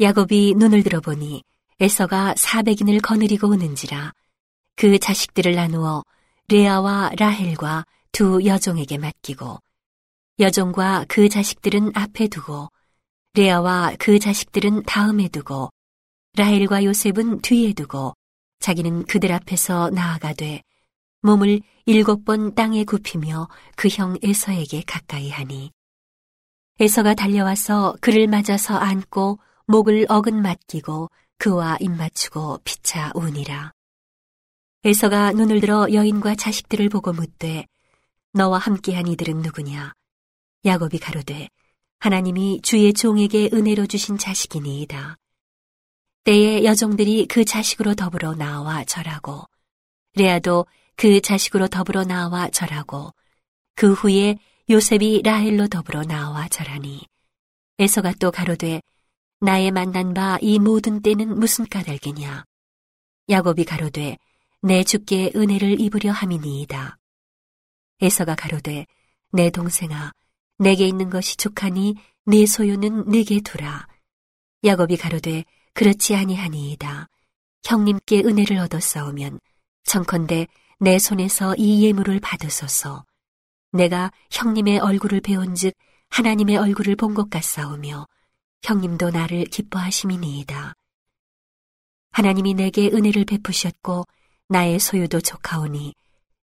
야곱이 눈을 들어보니 에서가 사백인을 거느리고 오는지라 그 자식들을 나누어 레아와 라헬과 두 여종에게 맡기고 여종과 그 자식들은 앞에 두고 레아와 그 자식들은 다음에 두고 라헬과 요셉은 뒤에 두고 자기는 그들 앞에서 나아가되 몸을 일곱 번 땅에 굽히며 그 형 에서에게 가까이 하니 에서가 달려와서 그를 맞아서 안고 목을 어긋 맡기고 그와 입맞추고 피차 우니라. 에서가 눈을 들어 여인과 자식들을 보고 묻되 너와 함께한 이들은 누구냐? 야곱이 가로되 하나님이 주의 종에게 은혜로 주신 자식이니이다. 때에 여종들이 그 자식으로 더불어 나와 절하고 레아도 그 자식으로 더불어 나와 절하고 그 후에 요셉이 라헬로 더불어 나와 절하니 에서가 또 가로되 나의 만난 바 이 모든 때는 무슨 까닭이냐? 야곱이 가로되 내 주께 은혜를 입으려 함이니이다. 에서가 가로되 내 동생아 내게 있는 것이 족하니 내 소유는 내게 두라. 야곱이 가로되 그렇지 아니하니이다. 형님께 은혜를 얻었사오면 청컨대 내 손에서 이 예물을 받으소서. 내가 형님의 얼굴을 배운즉 하나님의 얼굴을 본 것 같사오며 형님도 나를 기뻐하심이니이다. 하나님이 내게 은혜를 베푸셨고 나의 소유도 족하오니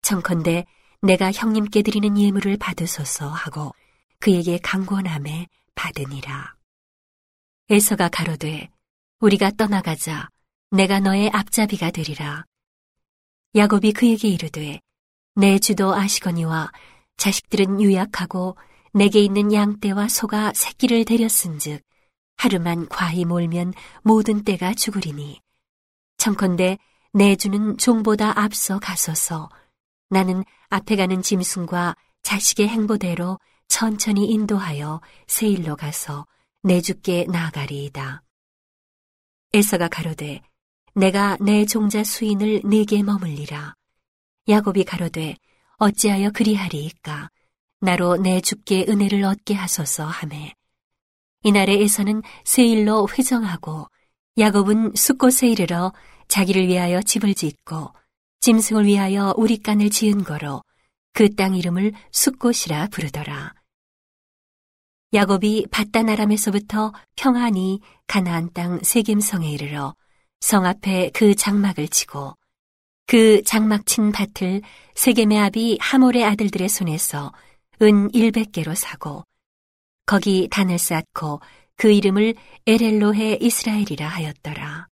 청컨대 내가 형님께 드리는 예물을 받으소서 하고 그에게 강권함에 받으니라. 에서가 가로되 우리가 떠나가자 내가 너의 앞잡이가 되리라. 야곱이 그에게 이르되 내 주도 아시거니와 자식들은 유약하고 내게 있는 양떼와 소가 새끼를 데렸은즉 하루만 과히 몰면 모든 떼가 죽으리니 청컨대 내 주는 종보다 앞서 가소서 나는 앞에 가는 짐승과 자식의 행보대로 천천히 인도하여 세일로 가서 내 주께 나아가리이다. 에서가 가로되 내가 내 종자 수인을 내게 머물리라. 야곱이 가로되 어찌하여 그리하리이까 나로 내 주께 은혜를 얻게 하소서 하매 이날에 에서는 세일로 회정하고 야곱은 숫곳에 이르러 자기를 위하여 집을 짓고 짐승을 위하여 우리간을 지은 거로 그 땅 이름을 숫곳이라 부르더라. 야곱이 바다나람에서부터 평안히 가나안 땅 세겜성에 이르러 성 앞에 그 장막을 치고 그 장막 친 밭을 세겜의 아비 하몰의 아들들의 손에서 은 100개로 사고 거기 단을 쌓고 그 이름을 에렐로해 이스라엘이라 하였더라.